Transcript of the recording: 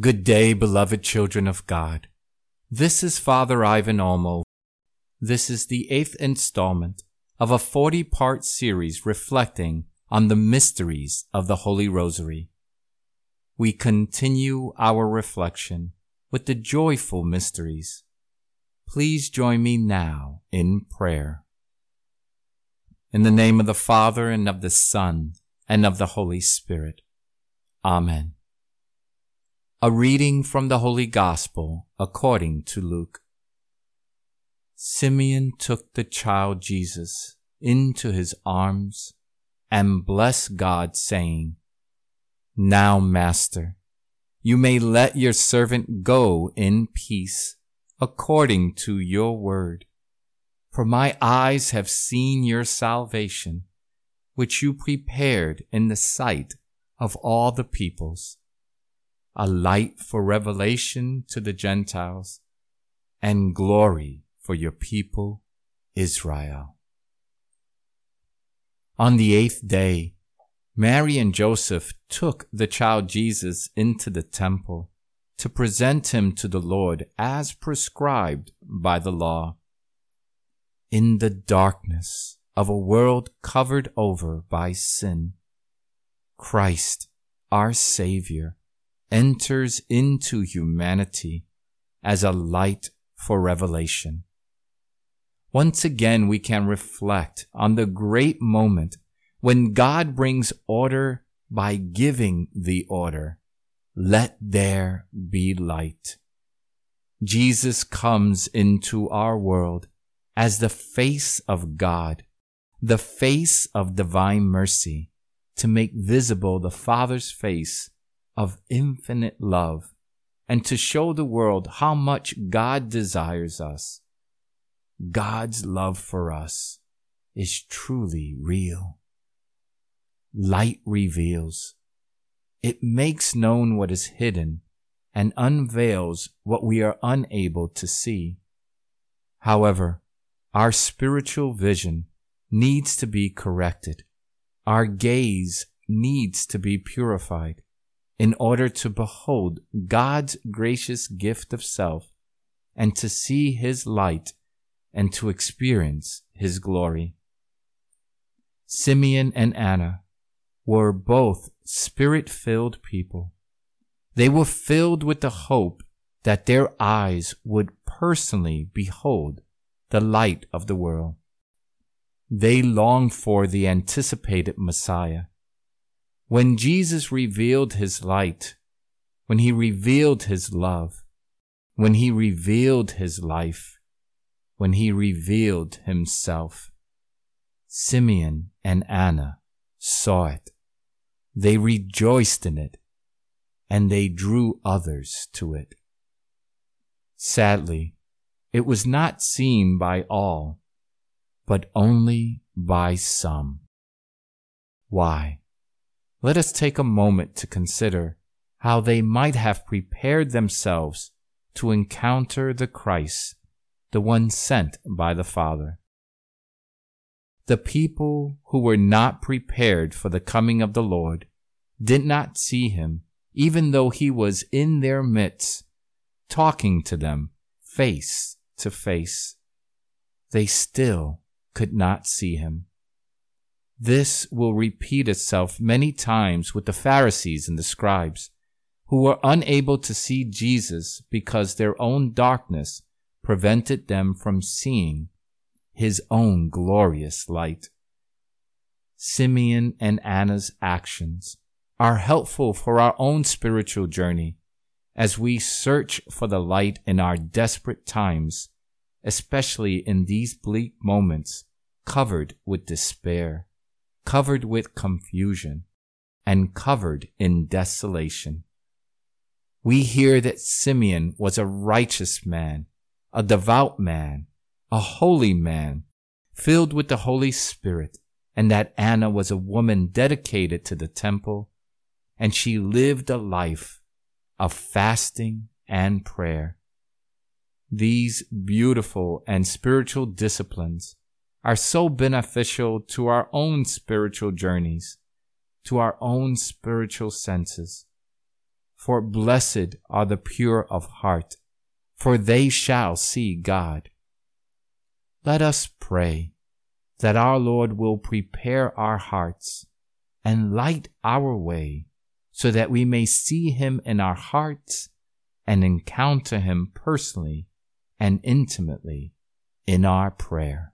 Good day, beloved children of God. This is Father Ivan Olmo. This is the eighth installment of a 40 part series reflecting on the mysteries of the Holy Rosary. We continue our reflection with the joyful mysteries. Please join me now in prayer. In the name of the Father and of the Son and of the Holy Spirit. Amen. A reading from the Holy Gospel according to Luke. Simeon took the child Jesus into his arms and blessed God, saying, Now, Master, you may let your servant go in peace according to your word. For my eyes have seen your salvation, which you prepared in the sight of all the peoples a light for revelation to the Gentiles, and glory for your people Israel. On the eighth day, Mary and Joseph took the child Jesus into the temple to present him to the Lord as prescribed by the law. In the darkness of a world covered over by sin, Christ, our Savior, enters into humanity as a light for revelation. Once again, we can reflect on the great moment when God brings order by giving the order. Let there be light. Jesus comes into our world as the face of God, the face of divine mercy, to make visible the Father's face of infinite love and to show the world how much God desires us. God's love for us is truly real. Light reveals. It makes known what is hidden and unveils what we are unable to see. However, our spiritual vision needs to be corrected. Our gaze needs to be purified in order to behold God's gracious gift of self and to see his light and to experience his glory. Simeon and Anna were both spirit filled people. They were filled with the hope that their eyes would personally behold the light of the world. They longed for the anticipated Messiah when Jesus revealed his light, when he revealed his love, when he revealed his life, when he revealed himself, Simeon and Anna saw it. They rejoiced in it and they drew others to it. Sadly, it was not seen by all, but only by some. Why? Let us take a moment to consider how they might have prepared themselves to encounter the Christ, the one sent by the Father. The people who were not prepared for the coming of the Lord did not see him, even though he was in their midst, talking to them face to face. They still could not see him. This will repeat itself many times with the Pharisees and the scribes, who were unable to see Jesus because their own darkness prevented them from seeing his own glorious light. Simeon and Anna's actions are helpful for our own spiritual journey as we search for the light in our desperate times, especially in these bleak moments covered with despair covered with confusion, and covered in desolation. We hear that Simeon was a righteous man, a devout man, a holy man, filled with the Holy Spirit, and that Anna was a woman dedicated to the temple, and she lived a life of fasting and prayer. These beautiful and spiritual disciplines are so beneficial to our own spiritual journeys, to our own spiritual senses. for blessed are the pure of heart, for they shall see God. Let us pray that our Lord will prepare our hearts and light our way so that we may see Him in our hearts and encounter Him personally and intimately in our prayer.